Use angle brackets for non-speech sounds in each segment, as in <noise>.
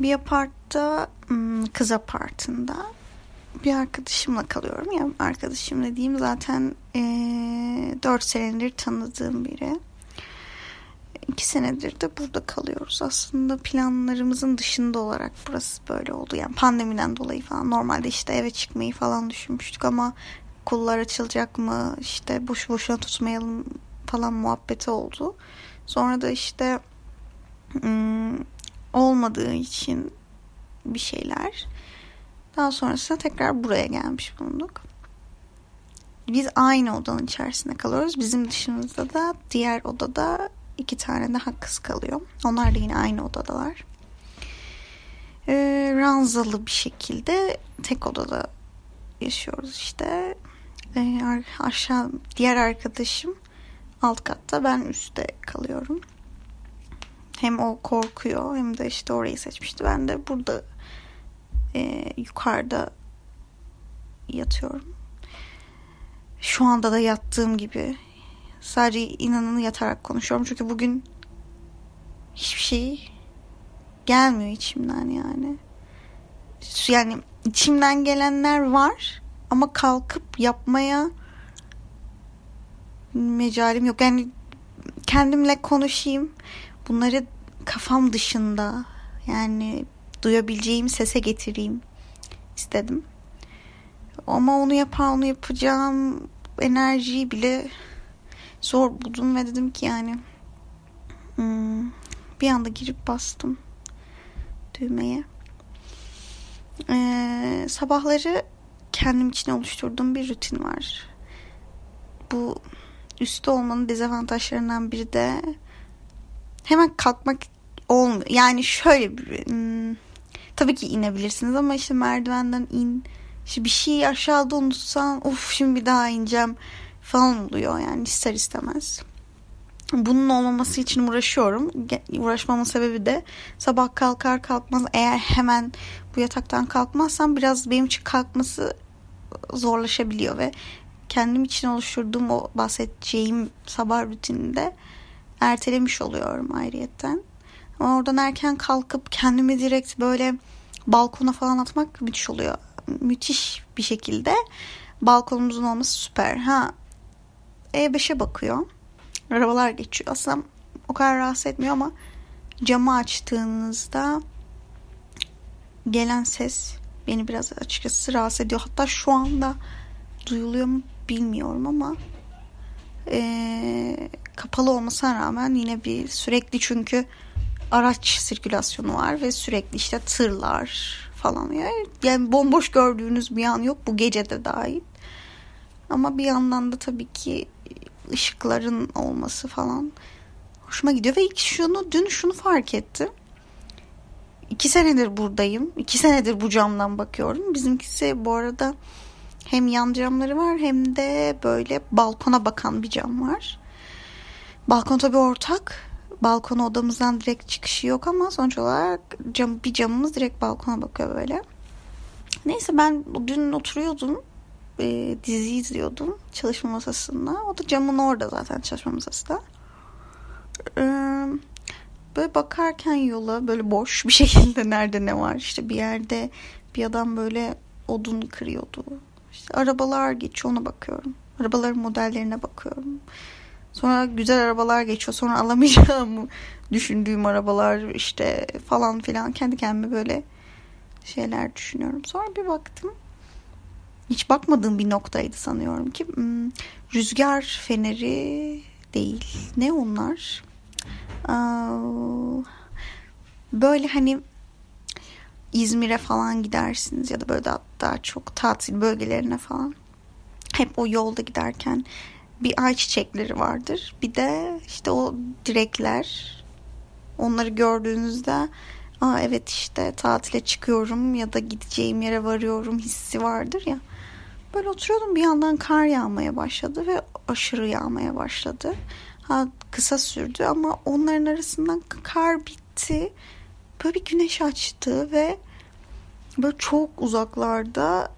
Bir apartta kız apartında bir arkadaşımla kalıyorum. Ya arkadaşım dediğim zaten e, 4 senedir tanıdığım biri. 2 senedir de burada kalıyoruz. Aslında planlarımızın dışında olarak burası böyle oldu. Yani pandemiden dolayı falan. Normalde işte eve çıkmayı falan düşünmüştük ama okullar açılacak mı? İşte boş boşuna tutmayalım falan muhabbeti oldu. Sonra da işte ım, olmadığı için bir şeyler. Daha sonrasında tekrar buraya gelmiş bulunduk. Biz aynı odanın içerisinde kalıyoruz. Bizim dışımızda da diğer odada iki tane daha kız kalıyor. Onlar da yine aynı odadalar. Ee, ranzalı bir şekilde tek odada yaşıyoruz işte. Ee, aşağı diğer arkadaşım alt katta ben üstte kalıyorum. Hem o korkuyor hem de işte orayı seçmişti. Ben de burada e, yukarıda yatıyorum. Şu anda da yattığım gibi sadece inanın yatarak konuşuyorum. Çünkü bugün hiçbir şey gelmiyor içimden yani. Yani içimden gelenler var ama kalkıp yapmaya mecalim yok. Yani kendimle konuşayım. Bunları kafam dışında yani duyabileceğim sese getireyim istedim. Ama onu yapar onu yapacağım enerjiyi bile zor buldum ve dedim ki yani hmm, bir anda girip bastım düğmeye. Ee, sabahları kendim için oluşturduğum bir rutin var. Bu üstte olmanın dezavantajlarından biri de hemen kalkmak olmuyor. Yani şöyle bir hmm, tabii ki inebilirsiniz ama işte merdivenden in işte bir şey aşağıda unutsan of şimdi bir daha ineceğim falan oluyor yani ister istemez. Bunun olmaması için uğraşıyorum. Uğraşmamın sebebi de sabah kalkar kalkmaz eğer hemen bu yataktan kalkmazsam biraz benim için kalkması zorlaşabiliyor ve kendim için oluşturduğum o bahsedeceğim sabah rutininde ertelemiş oluyorum ayrıyetten. Ama oradan erken kalkıp kendimi direkt böyle balkona falan atmak müthiş oluyor. Müthiş bir şekilde balkonumuzun olması süper. Ha E5'e bakıyor. Arabalar geçiyor. Aslında o kadar rahatsız etmiyor ama camı açtığınızda gelen ses beni biraz açıkçası rahatsız ediyor. Hatta şu anda duyuluyor mu bilmiyorum ama e, kapalı olmasına rağmen yine bir sürekli çünkü araç sirkülasyonu var ve sürekli işte tırlar falan yani, yani bomboş gördüğünüz bir an yok bu gece de dahil. Ama bir yandan da tabii ki ışıkların olması falan hoşuma gidiyor ve ilk şunu dün şunu fark ettim. İki senedir buradayım. İki senedir bu camdan bakıyorum. Bizimkisi bu arada hem yan camları var hem de böyle balkona bakan bir cam var. Balkon tabii ortak. Balkona odamızdan direkt çıkışı yok ama sonuç olarak cam, bir camımız direkt balkona bakıyor böyle. Neyse ben dün oturuyordum. E, dizi izliyordum çalışma masasında. O da camın orada zaten çalışma masasında. E, böyle bakarken yola böyle boş bir <laughs> şekilde nerede ne var işte bir yerde bir adam böyle odun kırıyordu. İşte arabalar geçiyor ona bakıyorum. Arabaların modellerine bakıyorum. Sonra güzel arabalar geçiyor. Sonra alamayacağımı düşündüğüm arabalar işte falan filan. Kendi kendime böyle şeyler düşünüyorum. Sonra bir baktım. Hiç bakmadığım bir noktaydı sanıyorum ki. Hmm, rüzgar feneri değil. Ne onlar? Böyle hani İzmir'e falan gidersiniz ya da böyle daha, daha çok tatil bölgelerine falan. Hep o yolda giderken bir ay çiçekleri vardır. Bir de işte o direkler onları gördüğünüzde Aa evet işte tatile çıkıyorum ya da gideceğim yere varıyorum hissi vardır ya. Böyle oturuyordum bir yandan kar yağmaya başladı ve aşırı yağmaya başladı. Ha, kısa sürdü ama onların arasından kar bitti. Böyle bir güneş açtı ve böyle çok uzaklarda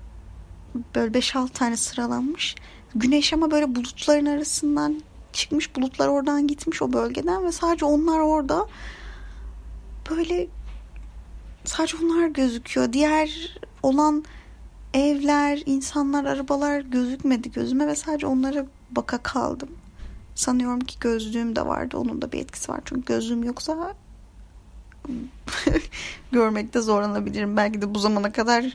böyle 5-6 tane sıralanmış. Güneş ama böyle bulutların arasından çıkmış. Bulutlar oradan gitmiş o bölgeden ve sadece onlar orada böyle sadece onlar gözüküyor. Diğer olan evler, insanlar, arabalar gözükmedi gözüme ve sadece onlara baka kaldım. Sanıyorum ki gözlüğüm de vardı. Onun da bir etkisi var. Çünkü gözlüğüm yoksa <laughs> görmekte zorlanabilirim. Belki de bu zamana kadar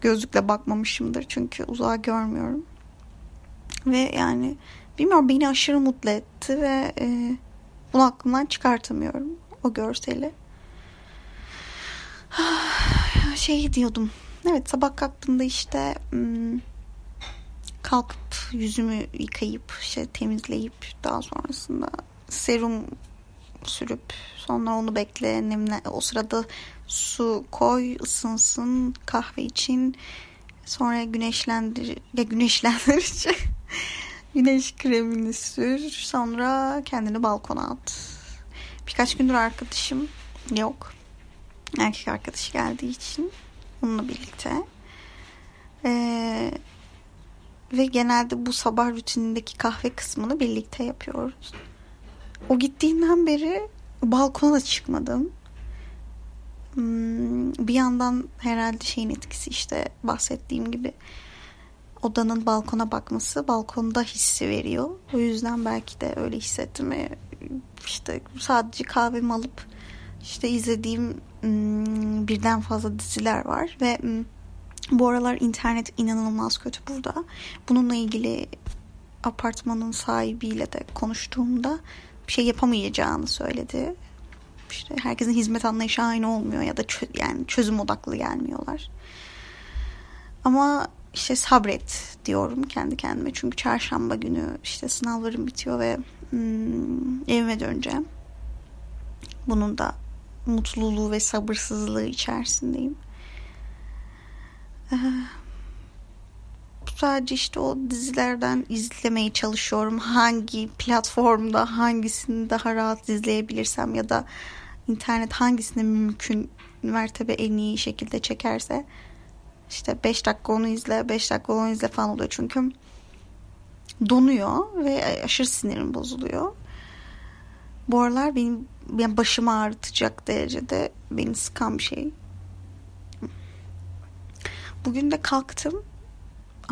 gözlükle bakmamışımdır. Çünkü uzağa görmüyorum. Ve yani bilmiyorum beni aşırı mutlu etti ve e, bunu aklımdan çıkartamıyorum o görseli. <sighs> Şey diyordum. Evet sabah kalktığımda işte hmm, kalkıp yüzümü yıkayıp işte temizleyip daha sonrasında serum sürüp sonra onu bekle nemle o sırada su koy ısınsın kahve için sonra güneşlendir ya güneşlendirici <laughs> <laughs> güneş kremini sür sonra kendini balkona at birkaç gündür arkadaşım yok erkek arkadaşı geldiği için onunla birlikte ee, ve genelde bu sabah rutinindeki kahve kısmını birlikte yapıyoruz. O gittiğinden beri balkona çıkmadım. Hmm, bir yandan herhalde şeyin etkisi işte bahsettiğim gibi odanın balkona bakması balkonda hissi veriyor. O yüzden belki de öyle hissettim. İşte sadece kahvemi alıp işte izlediğim hmm, birden fazla diziler var ve hmm, bu aralar internet inanılmaz kötü burada. Bununla ilgili apartmanın sahibiyle de konuştuğumda bir şey yapamayacağını söyledi. İşte herkesin hizmet anlayışı aynı olmuyor ya da çö- yani çözüm odaklı gelmiyorlar. Ama işte sabret diyorum kendi kendime. Çünkü çarşamba günü işte sınavlarım bitiyor ve hmm, evime döneceğim. Bunun da mutluluğu ve sabırsızlığı içerisindeyim. Ee, sadece işte o dizilerden izlemeye çalışıyorum. Hangi platformda hangisini daha rahat izleyebilirsem ya da internet hangisini mümkün mertebe en iyi şekilde çekerse işte 5 dakika onu izle 5 dakika onu izle falan oluyor çünkü donuyor ve aşırı sinirim bozuluyor. Bu aralar benim yani başımı ağrıtacak derecede beni sıkan bir şey. Bugün de kalktım.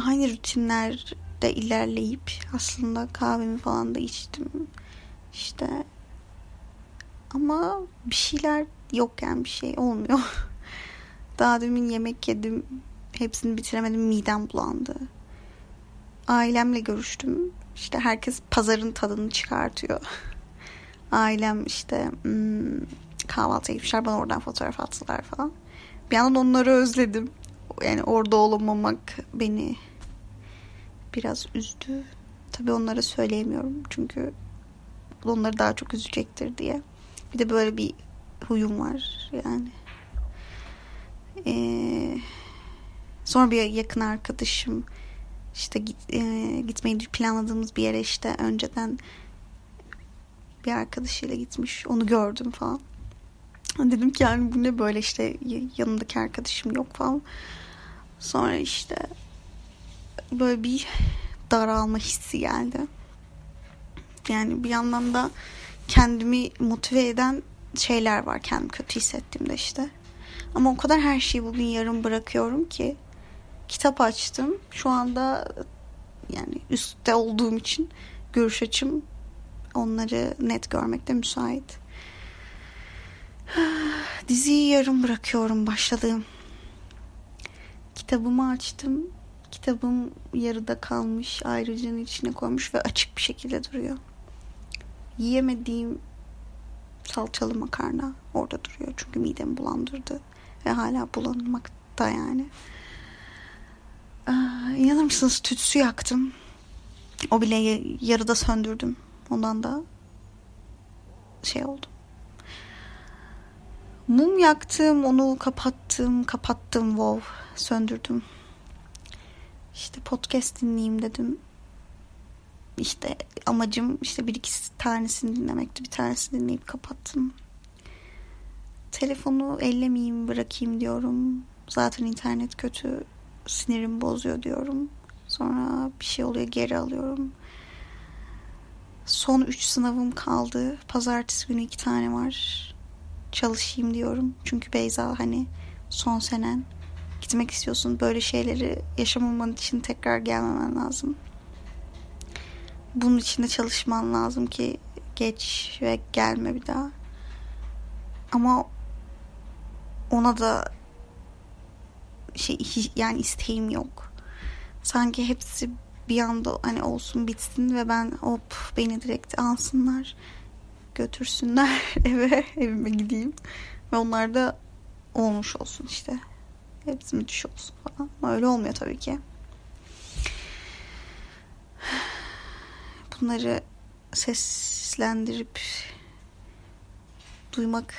Aynı rutinlerde ilerleyip aslında kahvemi falan da içtim. İşte ama bir şeyler yok yani bir şey olmuyor. <laughs> Daha demin yemek yedim. Hepsini bitiremedim. Midem bulandı. Ailemle görüştüm. İşte herkes pazarın tadını çıkartıyor. <laughs> Ailem işte hmm, kahvaltı etmişler. Bana oradan fotoğraf attılar falan. Bir yandan onları özledim yani orada olamamak beni biraz üzdü. Tabii onlara söyleyemiyorum çünkü onları daha çok üzecektir diye. Bir de böyle bir huyum var yani. Ee, sonra bir yakın arkadaşım işte git, e, gitmeyi planladığımız bir yere işte önceden bir arkadaşıyla gitmiş. Onu gördüm falan. Dedim ki yani bu ne böyle işte yanındaki arkadaşım yok falan. Sonra işte böyle bir daralma hissi geldi. Yani bir yandan da kendimi motive eden şeyler var kendimi kötü hissettiğimde işte. Ama o kadar her şeyi bugün yarım bırakıyorum ki kitap açtım. Şu anda yani üstte olduğum için görüş açım onları net görmekte müsait. <sighs> Diziyi yarım bırakıyorum başladığım Kitabımı açtım. Kitabım yarıda kalmış, ayrıcının içine koymuş ve açık bir şekilde duruyor. Yiyemediğim salçalı makarna orada duruyor. Çünkü midemi bulandırdı. Ve hala bulanmakta yani. Ee, inanır mısınız tütsü yaktım. O bile yarıda söndürdüm. Ondan da şey oldu. Mum yaktım, onu kapattım, kapattım wow, söndürdüm. İşte podcast dinleyeyim dedim. İşte amacım işte bir iki tanesini dinlemekti. Bir tanesini dinleyip kapattım. Telefonu ellemeyeyim bırakayım diyorum. Zaten internet kötü. Sinirim bozuyor diyorum. Sonra bir şey oluyor geri alıyorum. Son üç sınavım kaldı. Pazartesi günü iki tane var çalışayım diyorum. Çünkü Beyza hani son senen gitmek istiyorsun. Böyle şeyleri yaşamaman için tekrar gelmemen lazım. Bunun için de çalışman lazım ki geç ve gelme bir daha. Ama ona da şey yani isteğim yok. Sanki hepsi bir anda hani olsun bitsin ve ben hop beni direkt alsınlar götürsünler <laughs> eve evime gideyim ve onlar da olmuş olsun işte hepsi müthiş olsun falan ama öyle olmuyor tabii ki bunları seslendirip duymak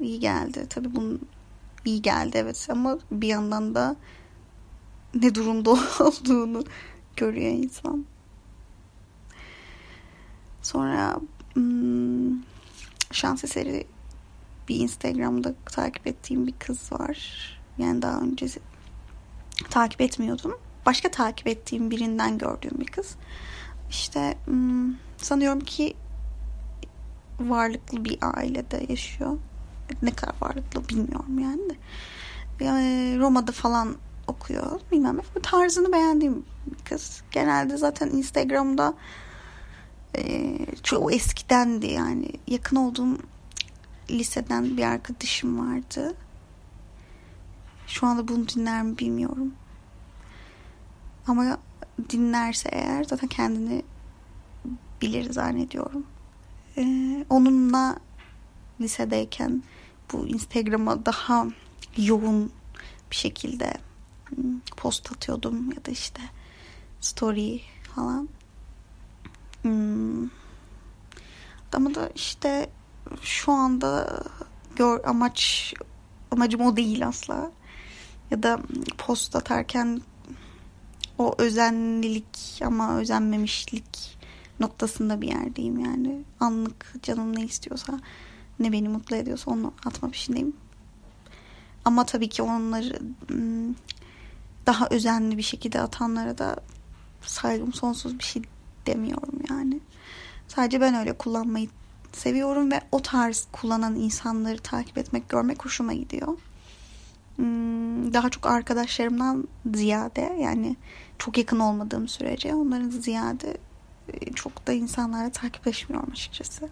iyi geldi tabii bunun iyi geldi evet ama bir yandan da ne durumda <laughs> olduğunu görüyor insan. Sonra hmm, şans eseri bir Instagram'da takip ettiğim bir kız var. Yani daha önce takip etmiyordum. Başka takip ettiğim birinden gördüğüm bir kız. İşte hmm, sanıyorum ki varlıklı bir ailede yaşıyor. Ne kadar varlıklı bilmiyorum yani de. Roma'da falan okuyor. Bilmem ne. Tarzını beğendiğim bir kız. Genelde zaten Instagram'da e, çok eskidendi yani. Yakın olduğum liseden bir arkadaşım vardı. Şu anda bunu dinler mi bilmiyorum. Ama dinlerse eğer zaten kendini bilir zannediyorum. Ee, onunla lisedeyken bu Instagram'a daha yoğun bir şekilde post atıyordum ya da işte story falan. Hmm. Ama da işte şu anda gör amaç amacım o değil asla. Ya da post atarken o özenlilik ama özenmemişlik noktasında bir yerdeyim yani. Anlık canım ne istiyorsa ne beni mutlu ediyorsa onu atma peşindeyim. Ama tabii ki onları hmm, daha özenli bir şekilde atanlara da saygım sonsuz bir şey demiyorum yani. Sadece ben öyle kullanmayı seviyorum ve o tarz kullanan insanları takip etmek, görmek hoşuma gidiyor. Hmm, daha çok arkadaşlarımdan ziyade yani çok yakın olmadığım sürece onların ziyade e, çok da insanlarla takipleşmiyorum açıkçası.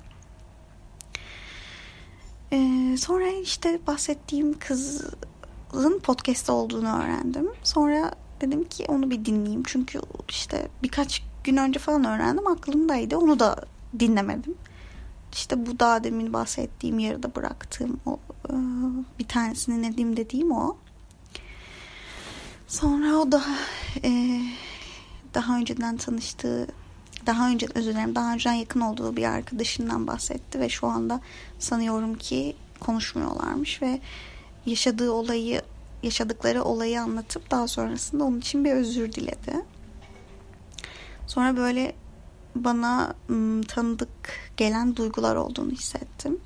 Ee, sonra işte bahsettiğim kız Yıl'ın podcast olduğunu öğrendim. Sonra dedim ki onu bir dinleyeyim. Çünkü işte birkaç gün önce falan öğrendim. Aklımdaydı. Onu da dinlemedim. İşte bu daha demin bahsettiğim yarıda bıraktığım o e, bir tanesini Nedim dediğim o. Sonra o da e, daha önceden tanıştığı daha önce özür dilerim daha önceden yakın olduğu bir arkadaşından bahsetti ve şu anda sanıyorum ki konuşmuyorlarmış ve yaşadığı olayı yaşadıkları olayı anlatıp daha sonrasında onun için bir özür diledi. Sonra böyle bana ım, tanıdık gelen duygular olduğunu hissettim.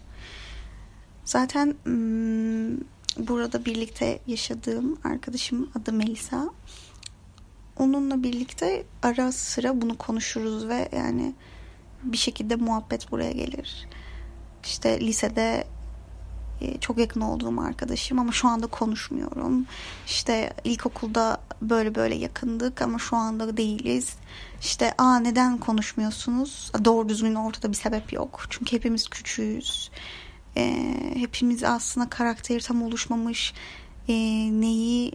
Zaten ım, burada birlikte yaşadığım arkadaşım adı Melisa. Onunla birlikte ara sıra bunu konuşuruz ve yani bir şekilde muhabbet buraya gelir. İşte lisede e, çok yakın olduğum arkadaşım ama şu anda konuşmuyorum. İşte ilkokulda böyle böyle yakındık ama şu anda değiliz. İşte aa neden konuşmuyorsunuz? Doğru düzgün ortada bir sebep yok. Çünkü hepimiz küçüğüz. E, hepimiz aslında karakteri tam oluşmamış. E, neyi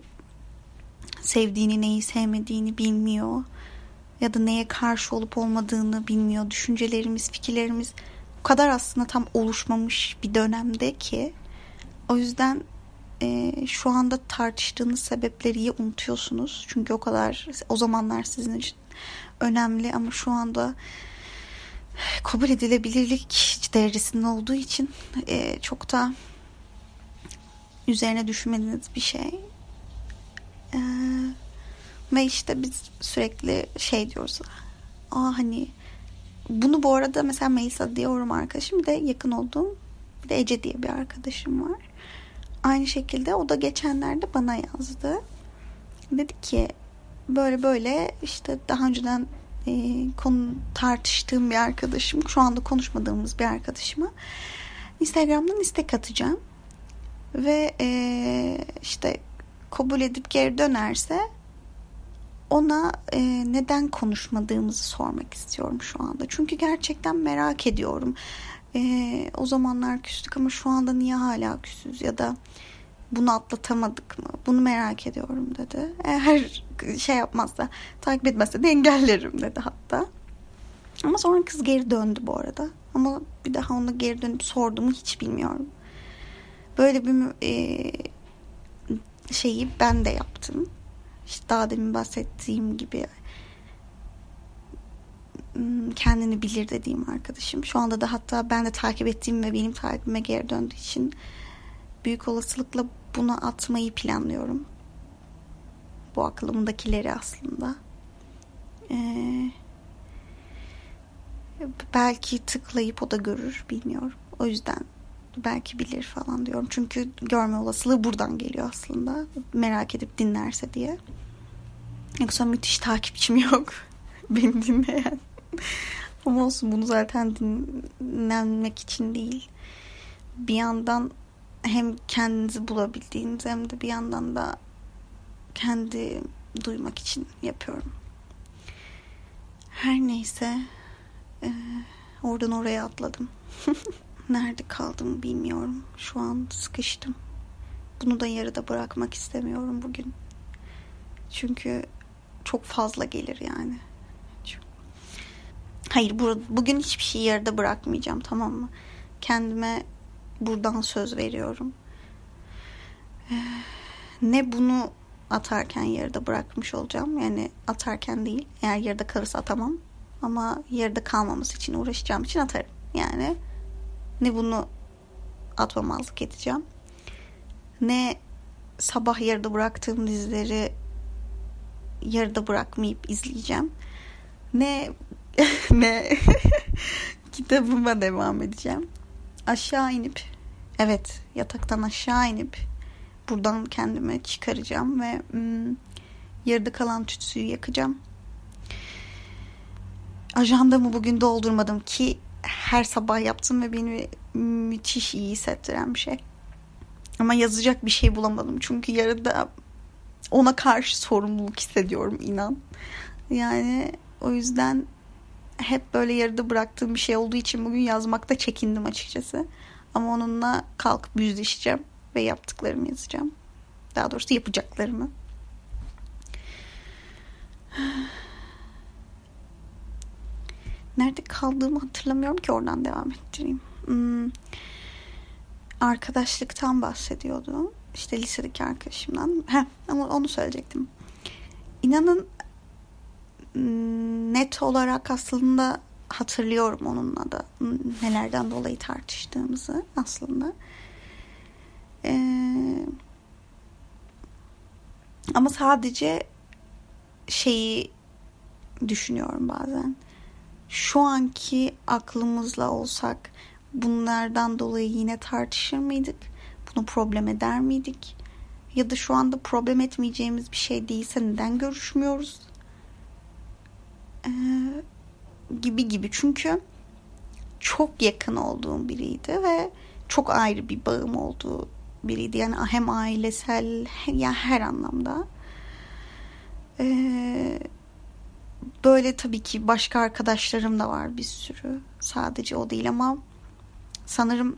sevdiğini, neyi sevmediğini bilmiyor. Ya da neye karşı olup olmadığını bilmiyor. Düşüncelerimiz, fikirlerimiz kadar aslında tam oluşmamış bir dönemde ki o yüzden e, şu anda tartıştığınız sebepleri iyi unutuyorsunuz. Çünkü o kadar o zamanlar sizin için önemli ama şu anda kabul edilebilirlik derecesinde olduğu için e, çok da üzerine düşünmediğiniz bir şey. E, ve işte biz sürekli şey diyoruz. Aa hani bunu bu arada mesela Melisa diyorum arkadaşım bir de yakın olduğum bir de Ece diye bir arkadaşım var. Aynı şekilde o da geçenlerde bana yazdı. Dedi ki böyle böyle işte daha önceden e, konu tartıştığım bir arkadaşım şu anda konuşmadığımız bir arkadaşıma Instagram'dan istek atacağım. Ve e, işte kabul edip geri dönerse ona e, neden konuşmadığımızı sormak istiyorum şu anda. Çünkü gerçekten merak ediyorum. E, o zamanlar küstük ama şu anda niye hala küsüz ya da bunu atlatamadık mı? Bunu merak ediyorum dedi. Eğer şey yapmazsa, takip etmezse de engellerim dedi hatta. Ama sonra kız geri döndü bu arada. Ama bir daha ona geri dönüp sorduğumu hiç bilmiyorum. Böyle bir e, şeyi ben de yaptım. İşte daha demin bahsettiğim gibi hmm, kendini bilir dediğim arkadaşım. Şu anda da hatta ben de takip ettiğim ve benim takibime geri döndüğü için büyük olasılıkla bunu atmayı planlıyorum. Bu aklımdakileri aslında. Ee, belki tıklayıp o da görür bilmiyorum. O yüzden belki bilir falan diyorum. Çünkü görme olasılığı buradan geliyor aslında. Merak edip dinlerse diye. Yoksa müthiş takipçim <laughs> yok. Beni dinleyen. Ama olsun bunu zaten dinlenmek için değil. Bir yandan hem kendinizi bulabildiğiniz hem de bir yandan da kendi duymak için yapıyorum. Her neyse e, oradan oraya atladım. <laughs> Nerede kaldım bilmiyorum. Şu an sıkıştım. Bunu da yarıda bırakmak istemiyorum bugün. Çünkü çok fazla gelir yani. Hayır bugün hiçbir şeyi yarıda bırakmayacağım tamam mı? Kendime buradan söz veriyorum. Ee, ne bunu atarken yarıda bırakmış olacağım. Yani atarken değil. Eğer yarıda kalırsa atamam. Ama yarıda kalmaması için uğraşacağım için atarım. Yani ne bunu atmamazlık edeceğim. Ne sabah yarıda bıraktığım dizileri yarıda bırakmayıp izleyeceğim. Ne <laughs> ne <laughs> kitabıma devam edeceğim. Aşağı inip evet yataktan aşağı inip buradan kendime çıkaracağım ve hmm, yarıda kalan tütsüyü yakacağım. Ajandamı bugün doldurmadım ki her sabah yaptım ve beni müthiş iyi hissettiren bir şey. Ama yazacak bir şey bulamadım. Çünkü yarıda ona karşı sorumluluk hissediyorum inan. Yani o yüzden hep böyle yarıda bıraktığım bir şey olduğu için bugün yazmakta çekindim açıkçası. Ama onunla kalkıp yüzleşeceğim ve yaptıklarımı yazacağım. Daha doğrusu yapacaklarımı. Nerede kaldığımı hatırlamıyorum ki oradan devam ettireyim. Hmm. Arkadaşlıktan bahsediyordu. İşte lisedeki arkadaşımdan. Heh, ama onu söyleyecektim. İnanın hmm, net olarak aslında hatırlıyorum onunla da nelerden dolayı tartıştığımızı aslında. Ee, ama sadece şeyi düşünüyorum bazen şu anki aklımızla olsak bunlardan dolayı yine tartışır mıydık? Bunu problem eder miydik? Ya da şu anda problem etmeyeceğimiz bir şey değilse neden görüşmüyoruz? Ee, gibi gibi. Çünkü çok yakın olduğum biriydi ve çok ayrı bir bağım olduğu biriydi. Yani hem ailesel yani her anlamda. Ee, böyle tabii ki başka arkadaşlarım da var bir sürü. Sadece o değil ama sanırım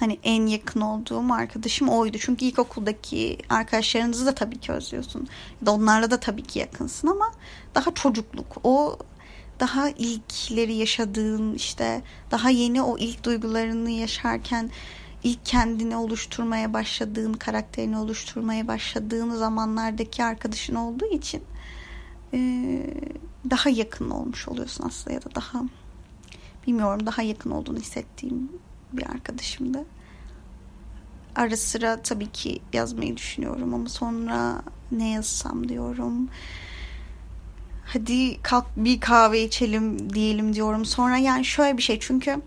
hani en yakın olduğum arkadaşım oydu. Çünkü ilkokuldaki arkadaşlarınızı da tabii ki özlüyorsun. Ya da onlarla da tabii ki yakınsın ama daha çocukluk. O daha ilkleri yaşadığın işte daha yeni o ilk duygularını yaşarken ilk kendini oluşturmaya başladığın, karakterini oluşturmaya başladığın zamanlardaki arkadaşın olduğu için daha yakın olmuş oluyorsun aslında ya da daha bilmiyorum daha yakın olduğunu hissettiğim bir arkadaşımdı. Ara sıra tabii ki yazmayı düşünüyorum ama sonra ne yazsam diyorum. Hadi kalk bir kahve içelim diyelim diyorum. Sonra yani şöyle bir şey çünkü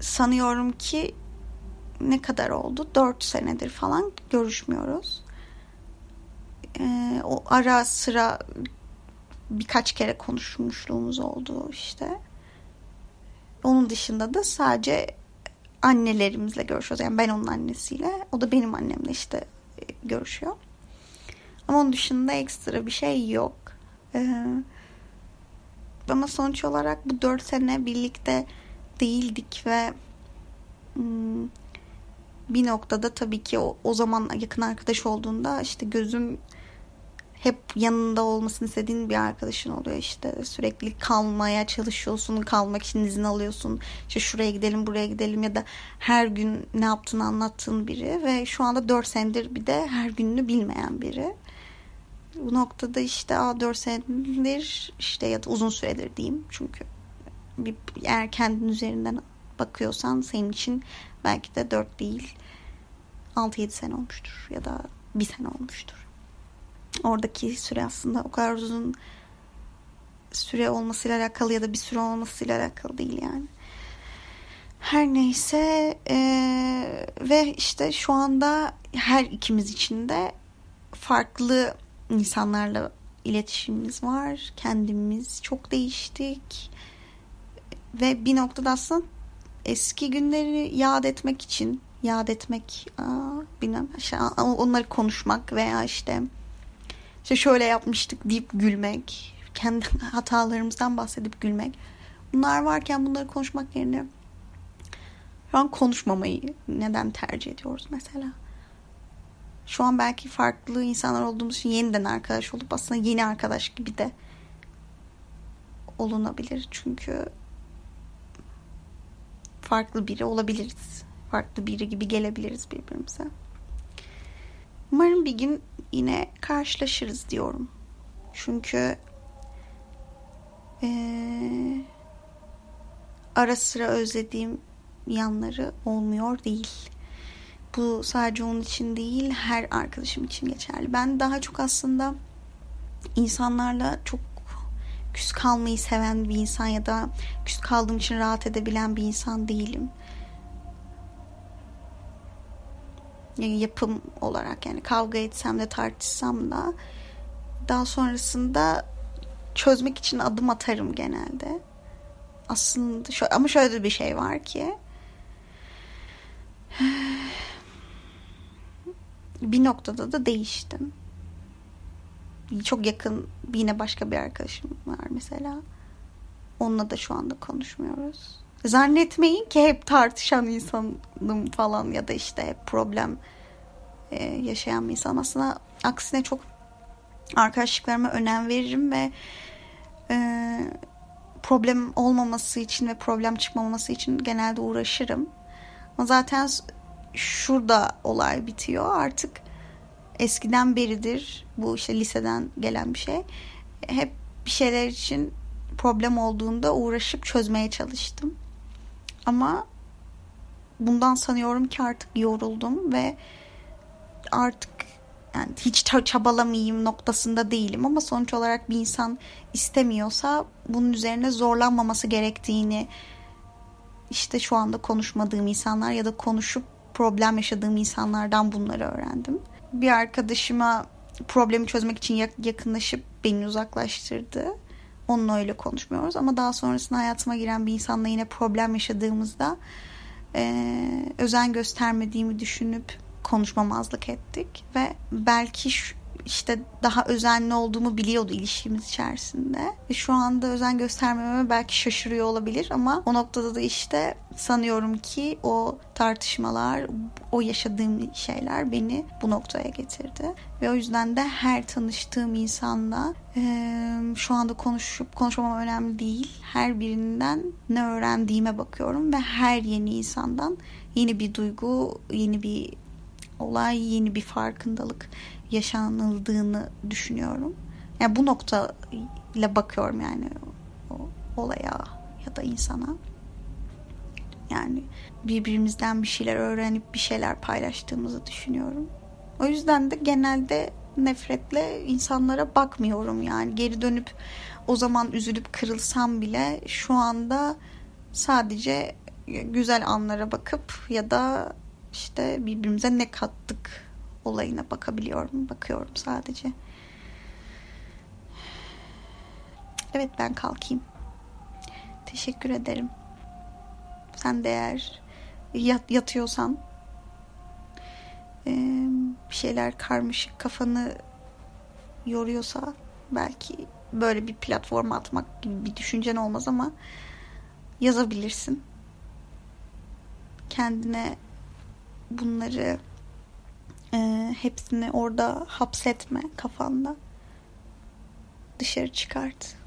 sanıyorum ki ne kadar oldu? Dört senedir falan görüşmüyoruz e, o ara sıra birkaç kere konuşmuşluğumuz oldu işte. Onun dışında da sadece annelerimizle görüşüyoruz. Yani ben onun annesiyle, o da benim annemle işte e, görüşüyor. Ama onun dışında ekstra bir şey yok. Ee, ama sonuç olarak bu dört sene birlikte değildik ve hmm, bir noktada tabii ki o, o zaman yakın arkadaş olduğunda işte gözüm hep yanında olmasını istediğin bir arkadaşın oluyor işte. Sürekli kalmaya çalışıyorsun kalmak için izin alıyorsun. İşte şuraya gidelim buraya gidelim ya da her gün ne yaptığını anlattığın biri ve şu anda 4 senedir bir de her gününü bilmeyen biri bu noktada işte a 4 senedir işte ya da uzun süredir diyeyim çünkü bir, eğer kendin üzerinden bakıyorsan senin için belki de 4 değil 6-7 sene olmuştur ya da bir sene olmuştur oradaki süre aslında o kadar uzun süre olmasıyla alakalı ya da bir süre olmasıyla alakalı değil yani. Her neyse e, ve işte şu anda her ikimiz için de farklı insanlarla iletişimimiz var. Kendimiz çok değiştik. Ve bir noktada aslında eski günleri yad etmek için yad etmek aa, bilmem onları konuşmak veya işte işte şöyle yapmıştık deyip gülmek, kendi <laughs> hatalarımızdan bahsedip gülmek. Bunlar varken bunları konuşmak yerine şu an konuşmamayı neden tercih ediyoruz mesela? Şu an belki farklı insanlar olduğumuz için yeniden arkadaş olup aslında yeni arkadaş gibi de olunabilir. Çünkü farklı biri olabiliriz. Farklı biri gibi gelebiliriz birbirimize. Umarım bir gün yine karşılaşırız diyorum. Çünkü ee, ara sıra özlediğim yanları olmuyor değil. Bu sadece onun için değil, her arkadaşım için geçerli. Ben daha çok aslında insanlarla çok küs kalmayı seven bir insan ya da küs kaldığım için rahat edebilen bir insan değilim. yani yapım olarak yani kavga etsem de tartışsam da daha sonrasında çözmek için adım atarım genelde. Aslında şöyle, ama şöyle bir şey var ki bir noktada da değiştim. Çok yakın yine başka bir arkadaşım var mesela. Onunla da şu anda konuşmuyoruz. Zannetmeyin ki hep tartışan insanım falan ya da işte hep problem e, yaşayan bir insan. Aslında aksine çok arkadaşlıklarıma önem veririm ve e, problem olmaması için ve problem çıkmaması için genelde uğraşırım. Ama zaten şurada olay bitiyor. Artık eskiden beridir bu işte liseden gelen bir şey. Hep bir şeyler için problem olduğunda uğraşıp çözmeye çalıştım. Ama bundan sanıyorum ki artık yoruldum ve artık yani hiç çabalamayayım noktasında değilim ama sonuç olarak bir insan istemiyorsa bunun üzerine zorlanmaması gerektiğini işte şu anda konuşmadığım insanlar ya da konuşup problem yaşadığım insanlardan bunları öğrendim. Bir arkadaşıma problemi çözmek için yakınlaşıp beni uzaklaştırdı. Onunla öyle konuşmuyoruz ama daha sonrasında hayatıma giren bir insanla yine problem yaşadığımızda e, özen göstermediğimi düşünüp konuşmamazlık ettik ve belki şu, işte daha özenli olduğumu biliyordu ilişkimiz içerisinde. Ve şu anda özen göstermeme belki şaşırıyor olabilir ama o noktada da işte sanıyorum ki o tartışmalar, o yaşadığım şeyler beni bu noktaya getirdi. Ve o yüzden de her tanıştığım insanla e, şu anda konuşup konuşmamam önemli değil. Her birinden ne öğrendiğime bakıyorum ve her yeni insandan yeni bir duygu, yeni bir olay, yeni bir farkındalık yaşanıldığını düşünüyorum. Yani bu nokta ile bakıyorum yani o olaya ya da insana. Yani birbirimizden bir şeyler öğrenip bir şeyler paylaştığımızı düşünüyorum. O yüzden de genelde nefretle insanlara bakmıyorum yani. Geri dönüp o zaman üzülüp kırılsam bile şu anda sadece güzel anlara bakıp ya da işte birbirimize ne kattık olayına bakabiliyorum. Bakıyorum sadece. Evet ben kalkayım. Teşekkür ederim. Sen de eğer yat, yatıyorsan bir şeyler karmaşık kafanı yoruyorsa belki böyle bir platforma atmak gibi bir düşüncen olmaz ama yazabilirsin. Kendine bunları e, hepsini orada hapsetme kafanda. Dışarı çıkart.